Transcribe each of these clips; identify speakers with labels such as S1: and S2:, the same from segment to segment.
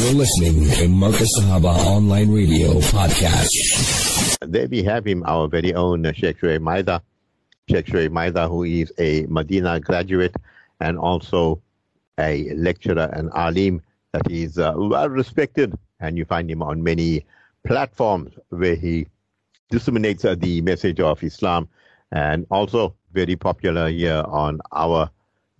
S1: You're listening to Markaz Sahaba Online Radio Podcast.
S2: There we have him, our very own Sheikh Shuaib Maida. Sheikh Shuaib Maida, who is a Medina graduate and also a lecturer and alim that is uh, well respected. And you find him on many platforms where he disseminates uh, the message of Islam and also very popular here on our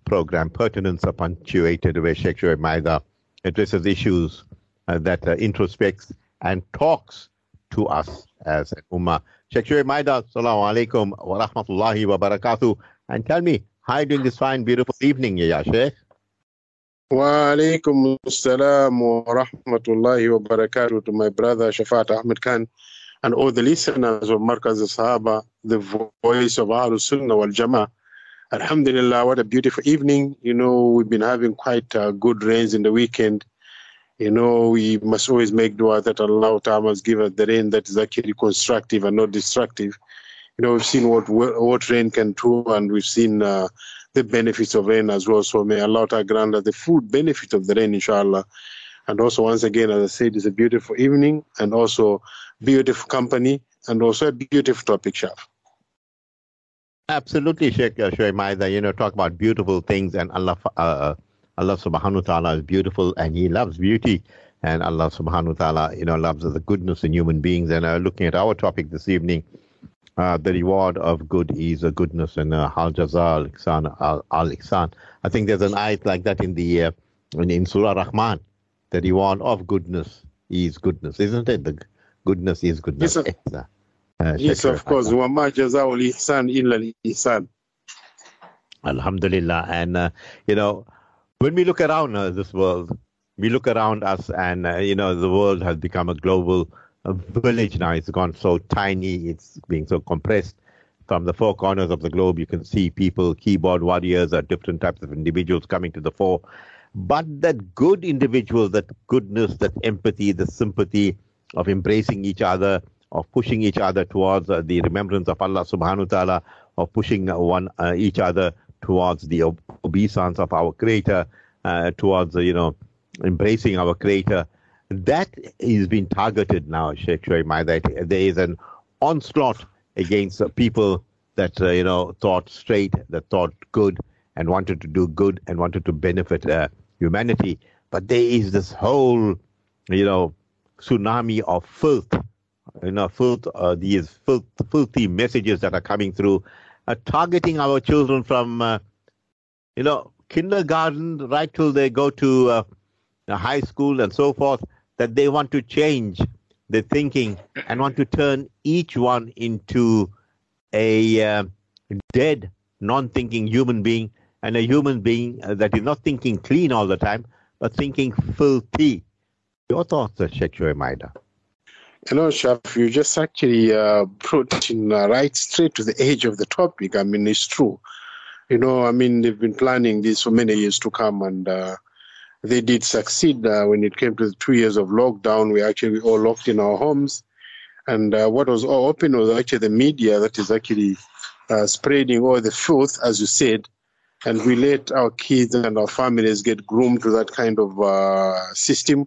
S2: program, Pertinence, punctuated where Sheikh Shuaib Maida addresses issues uh, that uh, introspects and talks to us as an ummah. Sheikh Shuaib Maida, Assalamu alaikum wa rahmatullahi wa barakatuh. And tell me, how are you doing this fine, beautiful evening, Ya Sheikh?
S3: Wa alaikum assalam wa rahmatullahi wa barakatuh to my brother Shafat Ahmed Khan and all the listeners of Markaz Sahaba, the voice of Ahlul Sunnah wal Jama'ah. Alhamdulillah, what a beautiful evening. You know, we've been having quite uh, good rains in the weekend. You know, we must always make dua that Allah Ta'ala must give us the rain that is actually constructive and not destructive. You know, we've seen what what rain can do, and we've seen uh, the benefits of rain as well. So may Allah Ta'ala grant us the full benefit of the rain, inshallah. And also, once again, as I said, it's a beautiful evening and also beautiful company and also a beautiful topic, Shaf.
S2: Absolutely, Sheikh Shuaib You know, talk about beautiful things, and Allah, uh, Allah Subhanahu wa Taala is beautiful, and He loves beauty, and Allah Subhanahu wa Taala, you know, loves the goodness in human beings. And uh, looking at our topic this evening, uh, the reward of good is a goodness, and uh, Al Jaza Al Ihsan. I think there's an ayat like that in the uh, in, in Surah Rahman. The reward of goodness is goodness, isn't it? The goodness is goodness.
S3: Yes, uh, yes, of course. وَمَا جَزَاءُ الْإِحْسَانِ إِلَّا الْإِحْسَانِ
S2: Alhamdulillah. And, uh, you know, when we look around uh, this world, we look around us and, uh, you know, the world has become a global uh, village now. It's gone so tiny. It's being so compressed. From the four corners of the globe, you can see people, keyboard warriors, or different types of individuals coming to the fore. But that good individuals, that goodness, that empathy, the sympathy of embracing each other, of pushing each other towards uh, the remembrance of Allah subhanahu wa ta'ala, of pushing one uh, each other towards the obeisance of our Creator, uh, towards, you know, embracing our Creator. That is being targeted now, Sheikh Shuaib that there is an onslaught against people that, you know, thought straight, that thought good, and wanted to do good and wanted to benefit uh, humanity. But there is this whole, you know, tsunami of filth you know, filth, uh, these filth, filthy messages that are coming through, uh, targeting our children from, uh, you know, kindergarten right till they go to uh, high school and so forth, that they want to change their thinking and want to turn each one into a uh, dead, non-thinking human being and a human being uh, that is not thinking clean all the time, but thinking filthy. Your thoughts, Sheikh Maida?
S3: You know, Shaf, you just actually uh, brought in uh, right straight to the edge of the topic. I mean, it's true. You know, I mean, they've been planning this for many years to come, and uh, they did succeed uh, when it came to the two years of lockdown. We actually all locked in our homes. And uh, what was all open was actually the media that is actually uh, spreading all the filth, as you said. And we let our kids and our families get groomed to that kind of system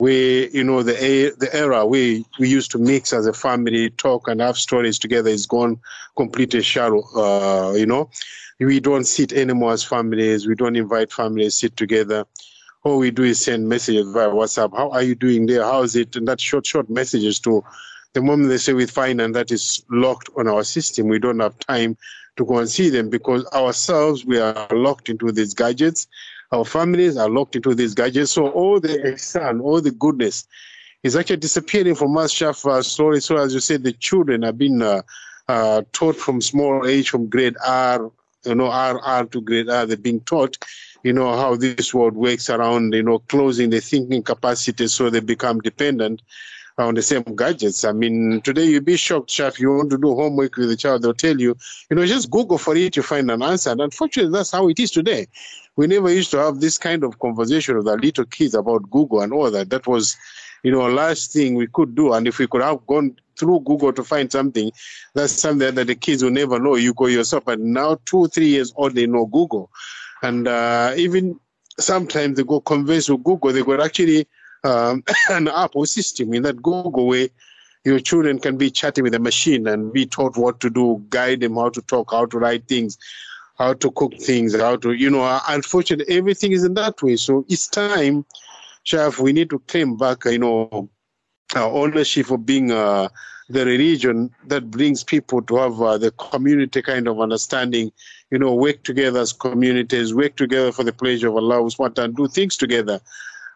S3: we, you know, the the era we we used to mix as a family, talk and have stories together is gone completely shallow. Uh, you know, we don't sit anymore as families. We don't invite families sit together. All we do is send messages via WhatsApp. How are you doing there? How is it? And that short, short messages to the moment they say we find and that is locked on our system, we don't have time to go and see them because ourselves we are locked into these gadgets our families are locked into these gadgets. So all the sun, all the goodness is actually disappearing from us, Shaf, uh, slowly. So as you said, the children have been uh, uh, taught from small age, from grade R, you know, R, R to grade R, they're being taught, you know, how this world works around, you know, closing the thinking capacity so they become dependent on the same gadgets. I mean, today you'd be shocked, Shaf. You want to do homework with the child, they'll tell you, you know, just Google for it to find an answer. And unfortunately, that's how it is today. We never used to have this kind of conversation with our little kids about Google and all that. That was, you know, last thing we could do. And if we could have gone through Google to find something, that's something that the kids will never know. You go yourself. And now, two, three years old, they know Google. And uh, even sometimes they go converse with Google. They got actually um, an app or system in that Google way your children can be chatting with a machine and be taught what to do, guide them how to talk, how to write things, how to cook things, how to, you know, unfortunately, everything is in that way. So it's time, Shaf, we need to claim back, you know, our ownership of being uh, the religion that brings people to have uh, the community kind of understanding, you know, work together as communities, work together for the pleasure of Allah, and do things together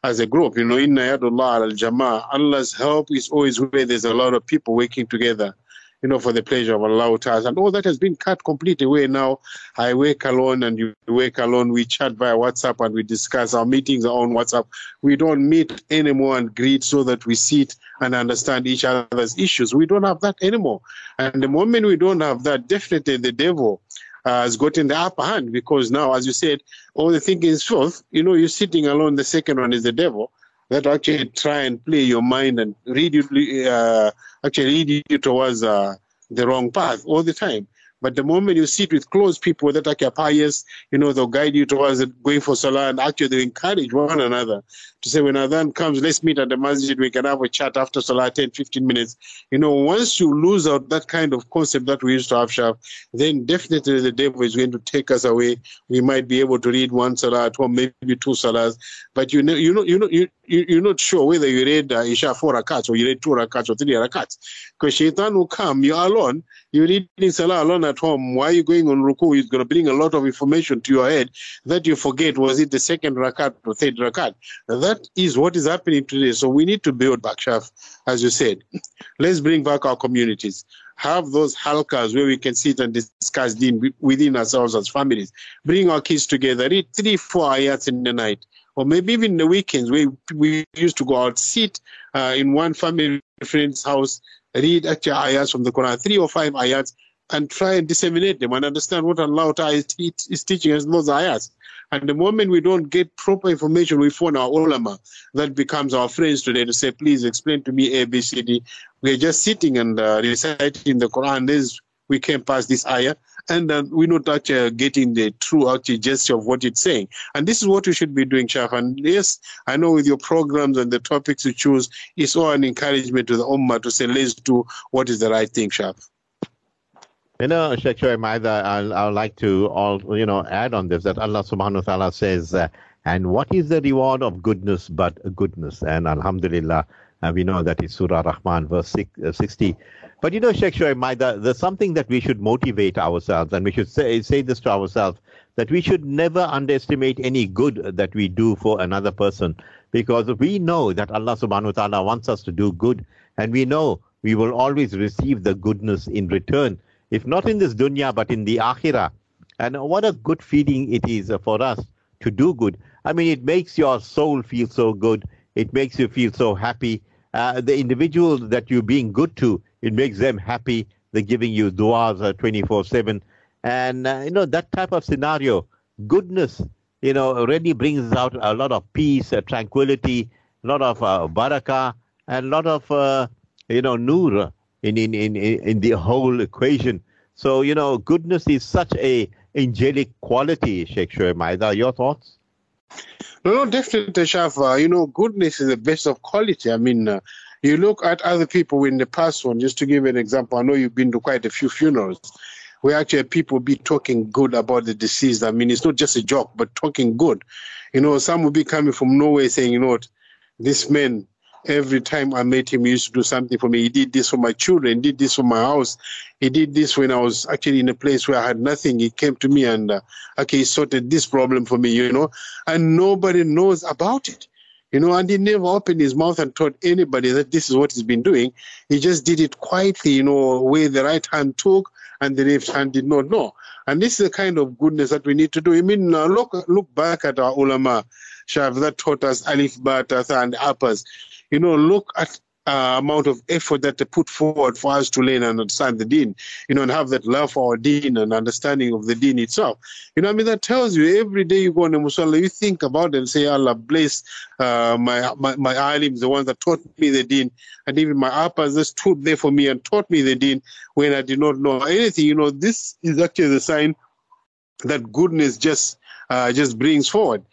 S3: as a group. You know, in Nayadullah al Jama'ah, Allah's help is always where there's a lot of people working together, you know, for the pleasure of Allah Ta'ala. And all that has been cut completely away now. I work alone and you work alone. We chat via WhatsApp and we discuss. Our meetings are on WhatsApp. We don't meet anymore and greet so that we sit and understand each other's issues. We don't have that anymore. And the moment we don't have that, definitely the devil uh, has gotten the upper hand because now, as you said, all the thinking is fourth. You know, you're sitting alone. The second one is the devil that actually try and play your mind and read you, uh, actually lead you towards uh, the wrong path all the time. But the moment you sit with close people that are pious, you know, they'll guide you towards going for salah and actually they encourage one another to say, when Adhan comes, let's meet at the masjid, we can have a chat after salah, 10, 15 minutes. You know, once you lose out that kind of concept that we used to have, Shaf, then definitely the devil is going to take us away. We might be able to read one salah at home, maybe two salahs, but you know, you know, you know, you, you're not sure whether you read uh, Isha four rakats or you read two rakats or three rakats. Because shaitan will come, you're alone, you're reading salah alone at home. Why are you going on ruku? He's going to bring a lot of information to your head that you forget. Was it the second rakat or third rakat? That is what is happening today. So we need to build back, Shaf, as you said. Let's bring back our communities. Have those halkas where we can sit and discuss within ourselves as families. Bring our kids together. Read three, four ayats in the night or maybe even the weekends we we used to go out sit uh, in one family friend's house read actually ayats from the Quran, three or five ayats, and try and disseminate them and understand what Allah is, is teaching us those ayats. And the moment we don't get proper information, we phone our ulama. That becomes our friends today to say, please explain to me A, B, C, D. We're just sitting and uh, reciting the Quran. This, we came past this ayah and uh, we're not actually getting the true actually gesture of what it's saying. And this is what we should be doing, Shaf. And yes, I know with your programs and the topics you choose, it's all an encouragement to the Ummah to say, let's do what is the right thing, Shaf.
S2: You know, Sheikh Shoaib I'll, I'd like to all, you know, add on this that Allah subhanahu wa ta'ala says, uh, and what is the reward of goodness but goodness? And Alhamdulillah, uh, we know that is Surah Rahman, verse six, uh, 60. But you know, Sheikh Shoaib there's something that we should motivate ourselves, and we should say, say this to ourselves, that we should never underestimate any good that we do for another person, because we know that Allah subhanahu wa ta'ala wants us to do good, and we know we will always receive the goodness in return, if not in this dunya, but in the akhirah. And what a good feeling it is for us to do good. I mean, it makes your soul feel so good. It makes you feel so happy. Uh, the individual that you're being good to, it makes them happy. They're giving you du'as uh, 24 7. And, uh, you know, that type of scenario, goodness, you know, really brings out a lot of peace, uh, tranquility, a lot of uh, barakah, and a lot of, uh, you know, nur in, in, in, in the whole equation. So, you know, goodness is such a angelic quality, Sheikh Shoaib Maida. Your thoughts?
S3: No, no, definitely, Shafa. You know, goodness is the best of quality. I mean, uh, you look at other people in the past one, just to give an example, I know you've been to quite a few funerals where actually people be talking good about the deceased. I mean, it's not just a joke, but talking good. You know, some will be coming from nowhere saying, you know what, this man, every time I met him, he used to do something for me. He did this for my children, did this for my house. He did this when I was actually in a place where I had nothing. He came to me and, uh, okay, he sorted this problem for me, you know, and nobody knows about it. You know, and he never opened his mouth and told anybody that this is what he's been doing. He just did it quietly, you know, where the right hand took and the left hand did not know. And this is the kind of goodness that we need to do. I mean, uh, look look back at our ulama, Shaf, that taught us alif, ba, and uppers. You know, look at uh, amount of effort that they put forward for us to learn and understand the deen, you know, and have that love for our deen and understanding of the deen itself. You know, I mean, that tells you every day you go on the musalla, you think about it and say, Allah bless uh, my, my, my alims, the ones that taught me the deen, and even my appas that stood there for me and taught me the deen when I did not know anything. You know, this is actually the sign that goodness just uh, just brings forward.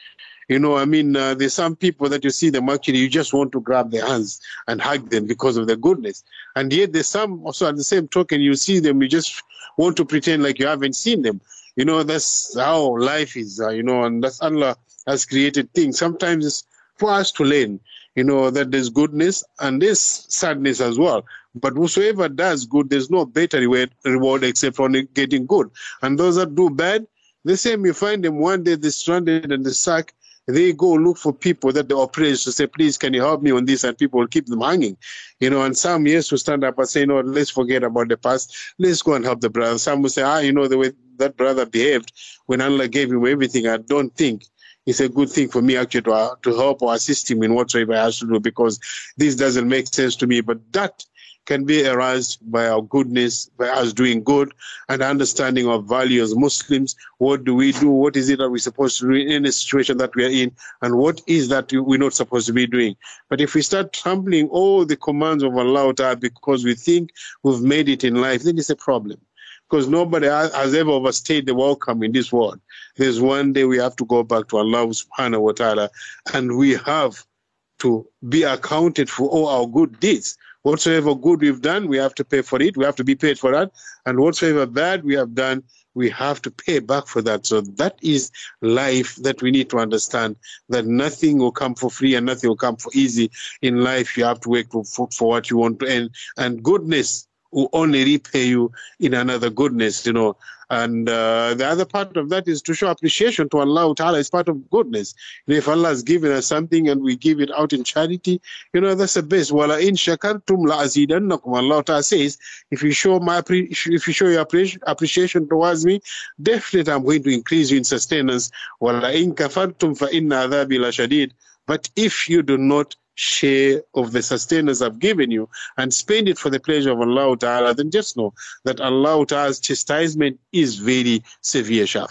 S3: You know, I mean, uh, there's some people that you see them actually, you just want to grab their hands and hug them because of their goodness. And yet there's some also at the same token, you see them, you just want to pretend like you haven't seen them. You know, that's how life is, uh, you know, and that's Allah has created things. Sometimes it's for us to learn, you know, that there's goodness and there's sadness as well. But whosoever does good, there's no better reward except for getting good. And those that do bad, the same you find them one day they're stranded and they suck. They go look for people that they oppress to say, please, can you help me on this? And people will keep them hanging. You know, and some yes to stand up and say, no, let's forget about the past. Let's go and help the brother. Some will say, ah, you know, the way that brother behaved when Allah gave him everything, I don't think it's a good thing for me actually to, uh, to help or assist him in whatsoever I have to do because this doesn't make sense to me. But that can be aroused by our goodness, by us doing good and understanding of value as Muslims. What do we do? What is it that we're supposed to do in a situation that we are in? And what is that we're not supposed to be doing? But if we start trampling all the commands of Allah because we think we've made it in life, then it's a problem because nobody has ever overstayed the welcome in this world. There's one day we have to go back to Allah subhanahu wa ta'ala and we have to be accounted for all our good deeds. Whatsoever good we've done, we have to pay for it. We have to be paid for that. And whatsoever bad we have done, we have to pay back for that. So that is life that we need to understand that nothing will come for free and nothing will come for easy. In life, you have to work for, for what you want to. And goodness will only repay you in another goodness, you know. And uh, the other part of that is to show appreciation to Allah Ta'ala is part of goodness. Know, if Allah has given us something and we give it out in charity, you know, that's the best. Wala in shakartum la azidannakum. Allah Ta'ala says, if you show my if you show your appreciation towards me, definitely I'm going to increase you in sustenance. Wala in kafartum fa inna la shadid. But if you do not share of the sustenance I've given you and spend it for the pleasure of Allah Ta'ala, then just know that Allah Ta'ala's chastisement is very severe, Shaf.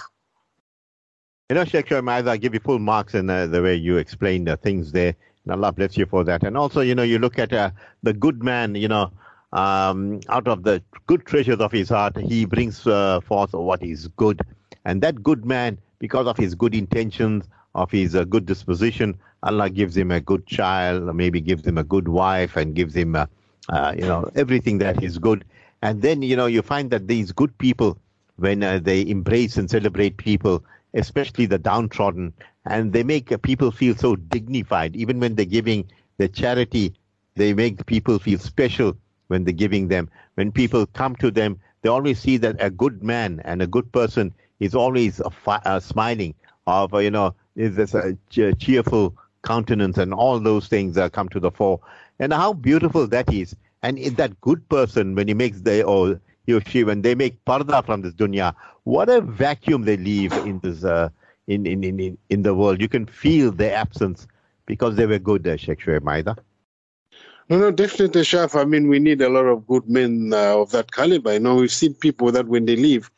S2: You know, Sheikh Shoaib, I give you full marks in uh, the way you explain the things there. And Allah bless you for that. And also, you know, you look at uh, the good man, you know, um, out of the good treasures of his heart, he brings uh, forth what is good. And that good man, because of his good intentions, of his uh, good disposition, Allah gives him a good child, maybe gives him a good wife, and gives him, uh, uh, you know, everything that is good. And then, you know, you find that these good people, when uh, they embrace and celebrate people, especially the downtrodden, and they make people feel so dignified. Even when they're giving the charity, they make people feel special when they're giving them. When people come to them, they always see that a good man and a good person is always uh, smiling. Of you know, is this a cheerful countenance and all those things uh, come to the fore. And how beautiful that is. And in that good person, when he makes the, or he or she, when they make parda from this dunya, what a vacuum they leave in this, uh, in, in, in, in the world. You can feel their absence because they were good, uh, Sheikh Shoaib Maida.
S3: No, no, definitely, Shaf. I mean, we need a lot of good men uh, of that caliber. You know, we've seen people that when they leave,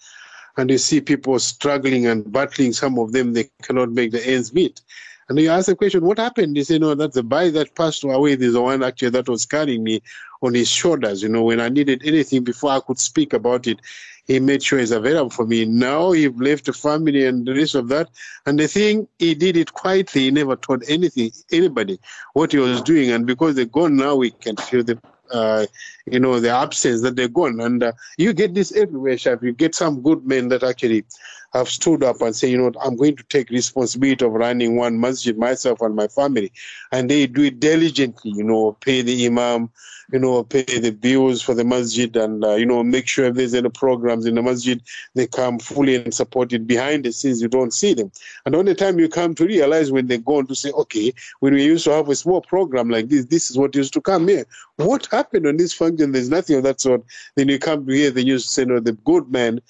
S3: and you see people struggling and battling, some of them they cannot make the ends meet. And you ask the question, what happened? They say, no, that the boy that passed away is the one actually that was carrying me on his shoulders. You know, when I needed anything before I could speak about it, he made sure he's available for me. Now he left the family and the rest of that. And the thing, he did it quietly. He never told anything, anybody what he was doing. And because they're gone now, we can feel the uh, you know, the absence that they're gone. And uh, you get this everywhere, Shaf. You get some good men that actually have stood up and say, you know, I'm going to take responsibility of running one masjid myself and my family. And they do it diligently, you know, pay the imam, you know, pay the bills for the masjid and, uh, you know, make sure if there's any programs in the masjid, they come fully and support it behind the scenes. You don't see them. And only time you come to realize when they go on to say, okay, when we used to have a small program like this, this is what used to come here. What happened on this function? There's nothing of that sort. Then you come to here, the news say, no, the good man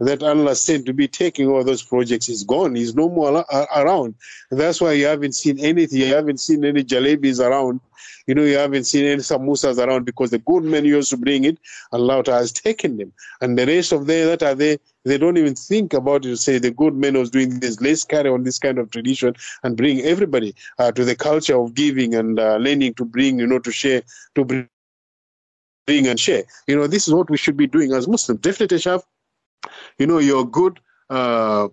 S3: that Allah sent to be taking all those projects is gone. He's no more around. That's why you haven't seen anything. You haven't seen any jalebis around. You know, you haven't seen any samosas around because the good men used to bring it, Allah has taken them. And the rest of them that are there, they don't even think about it say the good men was doing this. Let's carry on this kind of tradition and bring everybody uh, to the culture of giving and uh, learning to bring, you know, to share, to bring and share. You know, this is what we should be doing as Muslims. Definitely, Shaf, you know, your good uh,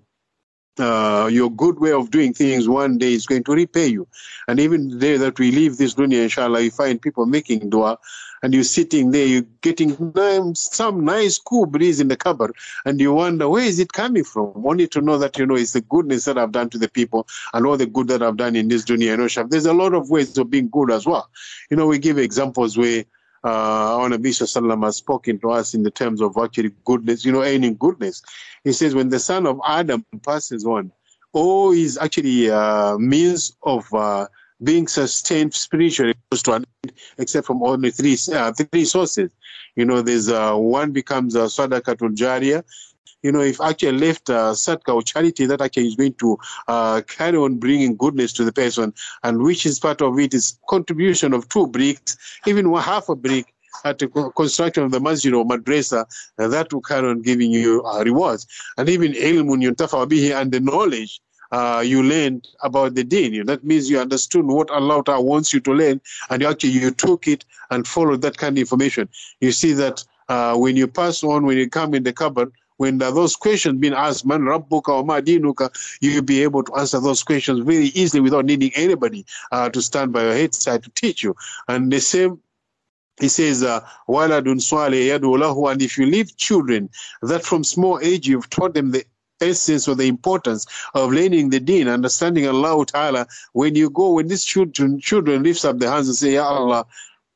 S3: uh, your good way of doing things one day is going to repay you. And even the day that we leave this dunya, inshallah, you find people making dua and you're sitting there, you're getting some nice cool breeze in the cupboard, and you wonder, where is it coming from? Only to know that, you know, it's the goodness that I've done to the people and all the good that I've done in this dunya. You know, there's a lot of ways of being good as well. You know, we give examples where uh, our Nabi Sallam has spoken to us in the terms of actually goodness, you know, earning goodness. He says, when the son of Adam passes on, all is actually uh, means of uh, being sustained spiritually to an end, except from only three uh, three sources. You know, there's uh, one becomes a sadaqatul jariyah, you know, if actually left uh, sadka or charity, that actually is going to uh, carry on bringing goodness to the person, and which is part of it is contribution of two bricks, even one half a brick at the construction of the masjid or madrasa, uh, that will carry on giving you uh, rewards. And even ilmun yuntafa bihi and the knowledge uh, you learned about the deen. That means you understood what Allah wants you to learn, and you actually you took it and followed that kind of information. You see that uh, when you pass on, when you come in the cupboard, when those questions being asked, man rabbuka or madinuka, you'll be able to answer those questions very easily without needing anybody uh, to stand by your headside to teach you. And the same he says, uh, waladun lahu, and if you leave children that from small age you've taught them the essence or the importance of learning the deen, understanding Allah Ta'ala, when you go, when these children, children lifts up their hands and say, Ya Allah,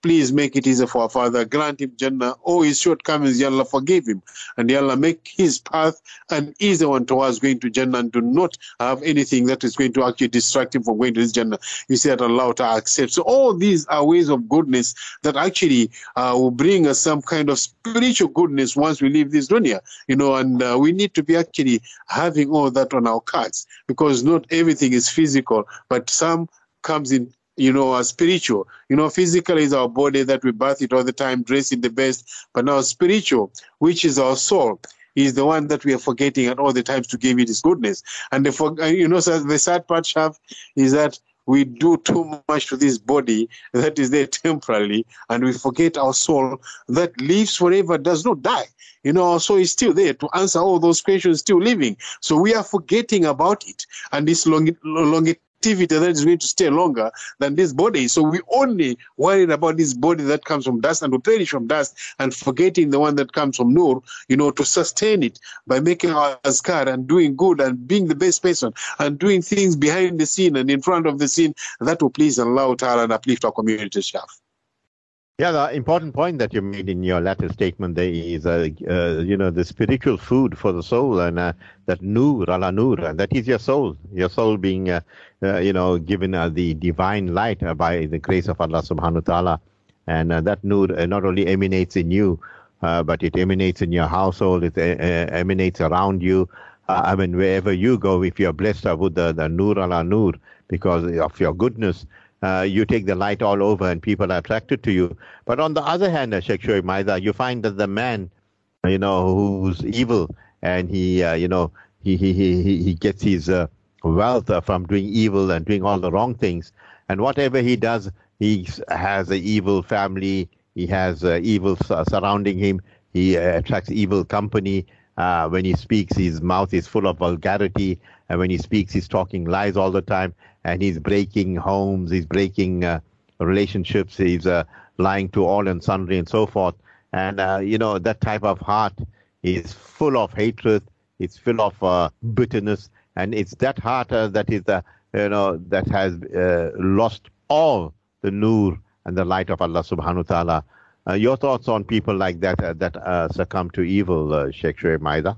S3: Please make it easy for our Father. Grant him Jannah. All his shortcomings, Ya Allah, forgive him. And Ya Allah, make his path an easy one towards going to Jannah and do not have anything that is going to actually distract him from going to this Jannah. You see that Allah to accept. So all these are ways of goodness that actually uh, will bring us some kind of spiritual goodness once we leave this dunya. You know, and uh, we need to be actually having all that on our cards because not everything is physical, but some comes in you know, uh, spiritual. You know, physical is our body that we bath it all the time, dress it the best. But now spiritual, which is our soul, is the one that we are forgetting at all the times to give it His goodness. And the uh, you know, so the sad part, Shaf, is that we do too much to this body that is there temporarily, and we forget our soul that lives forever, does not die. You know, our soul is still there to answer all those questions, still living. So we are forgetting about it. And this long, long activity that is going to stay longer than this body. So we only worried about this body that comes from dust and will perish from dust and forgetting the one that comes from Nur, you know, to sustain it by making our azkar and doing good and being the best person and doing things behind the scene and in front of the scene that will please Allah Ta'ala and uplift our community, Shaf.
S2: Yeah, the important point that you made in your latter statement there is, uh, uh, you know, the spiritual food for the soul, and uh, that nur, ala nur, and that is your soul. Your soul being, uh, uh, you know, given uh, the divine light by the grace of Allah Subhanahu wa Taala, and that nur not only emanates in you, but it emanates in your household. It emanates around you. I mean, wherever you go, if you're blessed with the, the nur ala nur because of your goodness uh, you take the light all over and people are attracted to you. But on the other hand, uh, Sheikh Shoaib Maida, you find that the man, you know, who's evil and he, uh, you know, he, he, he, he gets his uh, wealth uh, from doing evil and doing all the wrong things. And whatever he does, he has an evil family, he has uh, evil surrounding him, he attracts evil company. when he speaks, his mouth is full of vulgarity, and when he speaks, he's talking lies all the time and he's breaking homes, he's breaking uh, relationships, he's uh, lying to all and sundry and so forth. And, uh, you know, that type of heart is full of hatred, it's full of uh, bitterness, and it's that heart uh, that is, uh, you know, that has lost all the nur and the light of Allah subhanahu wa ta'ala. your thoughts on people like that that succumb to evil, Sheikh Shoaib Maida?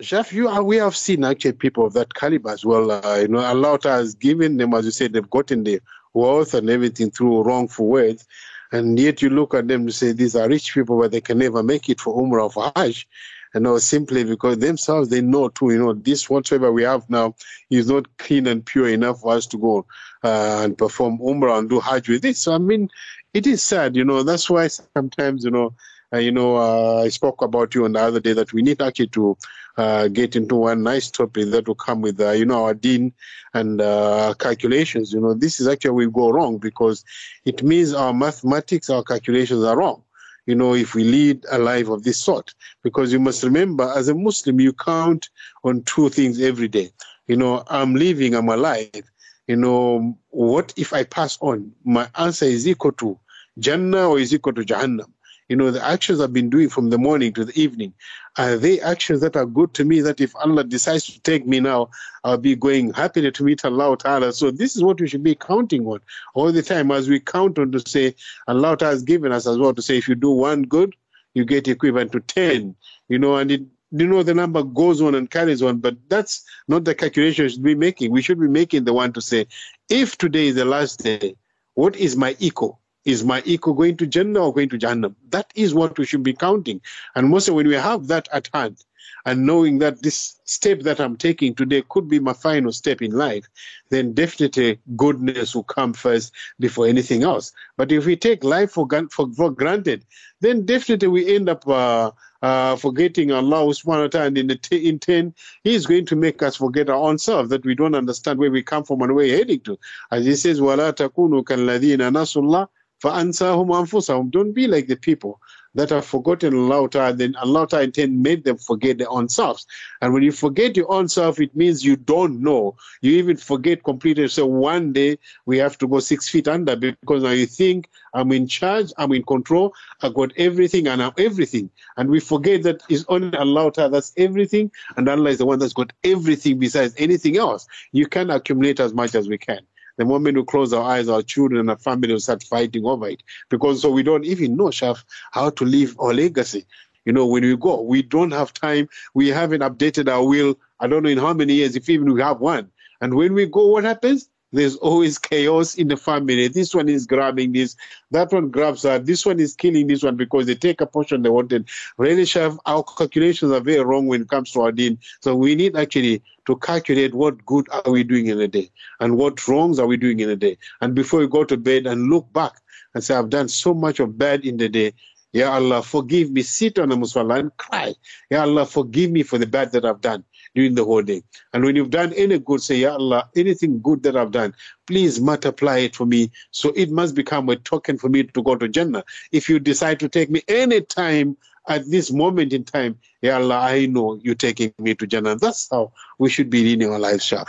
S3: Shaf, you are, we have seen actually people of that caliber as well. Uh, you know, a lot has given them, as you said, they've gotten the wealth and everything through wrongful words. And yet you look at them and say, these are rich people, but they can never make it for Umrah or for Hajj. You know, simply because themselves, they know too, you know, this whatever we have now is not clean and pure enough for us to go uh, and perform Umrah and do Hajj with it. So, I mean, it is sad, you know, that's why sometimes, you know, uh, you know, uh, I spoke about you on the other day that we need actually to uh, get into one nice topic that will come with, uh, you know, our deen and uh, calculations. You know, this is actually we go wrong because it means our mathematics, our calculations are wrong. you know, if we lead a life of this sort. Because you must remember, as a Muslim, you count on two things every day. You know, I'm living, I'm alive. You know, what if I pass on? My answer is equal to Jannah or is equal to Jahannam you know, the actions I've been doing from the morning to the evening, are they actions that are good to me that if Allah decides to take me now, I'll be going happily to meet Allah Ta'ala. So this is what we should be counting on all the time as we count on to say, Allah Ta'ala has given us as well to say, if you do one good, you get equivalent to 10, you know, and it, you know, the number goes on and carries on, but that's not the calculation we should be making. We should be making the one to say, if today is the last day, what is my equal? Is my equal going to Jannah or going to Jahannam? That is what we should be counting. And mostly when we have that at hand, and knowing that this step that I'm taking today could be my final step in life, then definitely goodness will come first before anything else. But if we take life for, for, for granted, then definitely we end up uh, uh, forgetting Allah subhanahu wa ta'ala. And in, the t- in 10, He's going to make us forget our own self, that we don't understand where we come from and where we're heading to. As He says, وَلَا تَكُونُوا كَالَّذِينَ نَسُوا اللَّهِ فَأَنْسَاهُمْ أَنفُسَهُم Don't be like the people that have forgotten Allah Ta'ala, then Allah Ta'ala intent made them forget their own selves. And when you forget your own self, it means you don't know. You even forget completely. So one day we have to go six feet under because now you think I'm in charge, I'm in control, I got everything and I'm everything. And we forget that it's only Allah Ta'ala that's everything, and Allah is the one that's got everything besides anything else. You can accumulate as much as we can. The moment we close our eyes, our children and our family will start fighting over it. Because so we don't even know, Shaf, how to leave our legacy. You know, when we go, we don't have time. We haven't updated our will. I don't know in how many years, if even we have one. And when we go, what happens? There's always chaos in the family. This one is grabbing this, that one grabs that, this one is killing this one because they take a portion they wanted. Really, Shaf, our calculations are very wrong when it comes to our deen. So we need actually to calculate what good are we doing in a day and what wrongs are we doing in a day. And before we go to bed and look back and say, I've done so much of bad in the day. Ya Allah, forgive me. Sit on a musalla and cry. Ya Allah, forgive me for the bad that I've done during the whole day. And when you've done any good, say, Ya Allah, anything good that I've done, please multiply it for me. So it must become a token for me to go to Jannah. If you decide to take me any time at this moment in time, Ya Allah, I know you're taking me to Jannah. That's how we should be leading our lives, Shaf.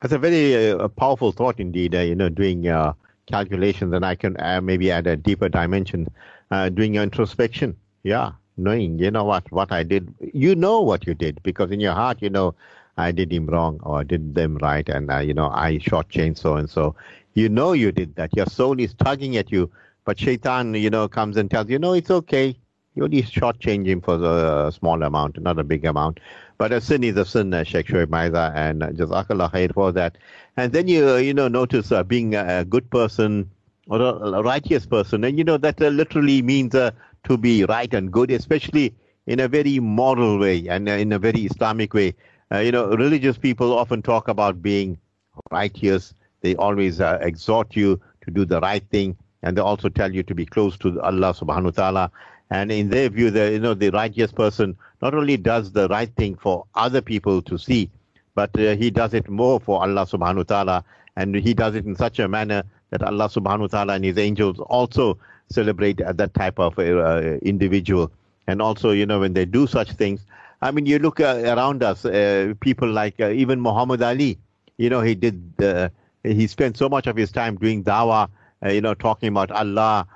S2: That's a very uh, powerful thought indeed, uh, you know, doing uh, calculations, and I can uh, maybe add a deeper dimension, uh, doing introspection. Yeah, knowing, you know what, what I did. You know what you did because in your heart, you know, I did him wrong or I did them right, and uh, you know, I shortchanged so and so. You know you did that. Your soul is tugging at you, but Shaitan, you know, comes and tells you, no, it's okay. You only shortchange him for a small amount, not a big amount. But a sin is a sin, uh, Sheikh Shoaib Mirza, and uh, Jazakallah khair for that. And then you, you know, notice uh, being a good person or a, righteous person, and you know that uh, literally means uh, to be right and good, especially in a very moral way and uh, in a very Islamic way. Uh, you know, religious people often talk about being righteous. They always uh, exhort you to do the right thing, and they also tell you to be close to Allah Subhanahu wa Taala. And in their view, the you know the righteous person not only does the right thing for other people to see, but uh, he does it more for Allah Subhanahu wa Taala, and he does it in such a manner that Allah Subhanahu wa Taala and His angels also celebrate that type of uh, individual. And also, you know, when they do such things, I mean, you look uh, around us, uh, people like uh, even Muhammad Ali, you know, he did, uh, he spent so much of his time doing dawah, uh, you know, talking about Allah.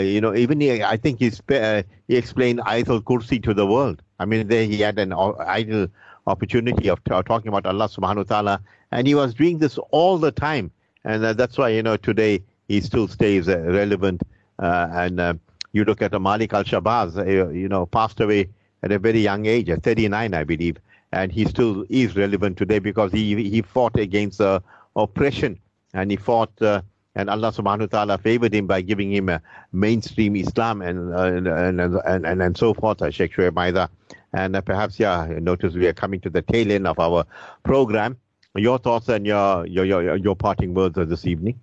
S2: you know, even he, I think he, spe- he explained Ayatul Kursi to the world. I mean, there he had an ideal opportunity of t- talking about Allah subhanahu wa ta'ala, and he was doing this all the time. And that's why, you know, today he still stays relevant uh, and uh, you look at Malik Al Shabazz, uh, you know, passed away at a very young age, at 39, I believe, and he still is relevant today because he he fought against oppression and he fought. and Allah subhanahu wa ta'ala favored him by giving him a mainstream Islam and and, and, and, and, and so forth, Sheikh Shoaib Mirza. And uh, perhaps, yeah, notice we are coming to the tail end of our program. Your thoughts and your your your, your parting words this evening.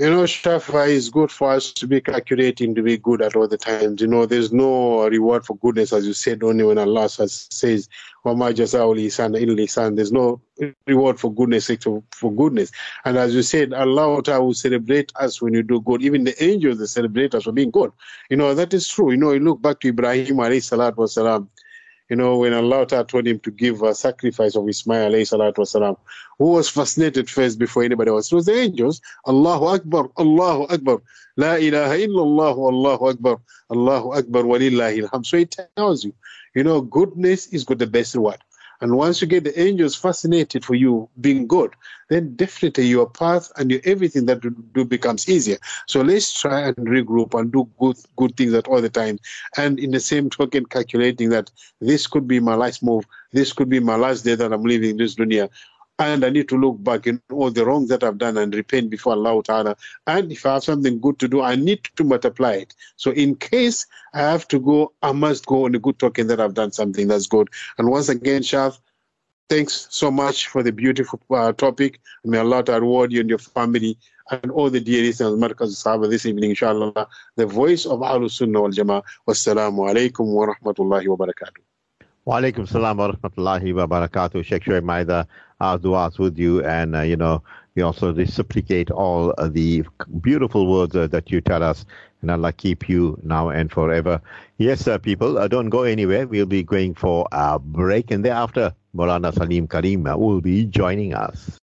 S3: You know, Shafa is good for us to be calculating, to be good at all the times. You know, there's no reward for goodness, as you said, only when Allah says, There's no reward for goodness except for goodness. And as you said, Allah will celebrate us when you do good. Even the angels, they celebrate us for being good. You know, that is true. You know, you look back to Ibrahim alayhi salatu wasalam you know, when Allah told him to give a sacrifice of Ismail alayhi who was fascinated first before anybody else? It was the angels. Allahu Akbar, Allahu Akbar, La ilaha illallah, Allahu Akbar, Allahu Akbar, walillahi. So it tells you, you know, goodness is got the best reward. And once you get the angels fascinated for you being good, then definitely your path and your everything that you do becomes easier. So let's try and regroup and do good good things at all the time. And in the same token, calculating that this could be my last move, this could be my last day that I'm leaving this dunya and I need to look back in all the wrongs that I've done and repent before Allah Ta'ala. And if I have something good to do, I need to multiply it. So in case I have to go, I must go on a good token that I've done something that's good. And once again, Shaf, thanks so much for the beautiful uh, topic. May Allah reward you and your family and all the dear listeners, Markaz Sahaba this evening, inshallah. The voice of Ahlul Sunnah wal Jama'ah. Wassalamu alaikum wa rahmatullahi wa barakatuh.
S2: Wa alaikum salam wa rahmatullahi wa barakatuh. Sheikh Shoaib Maida, our du'as with you. And, uh, you know, we also reciprocate all uh, the beautiful words uh, that you tell us. And Allah keep you now and forever. Yes, people, don't go anywhere. We'll be going for a break. And thereafter, Maulana Salim Karim will be joining us.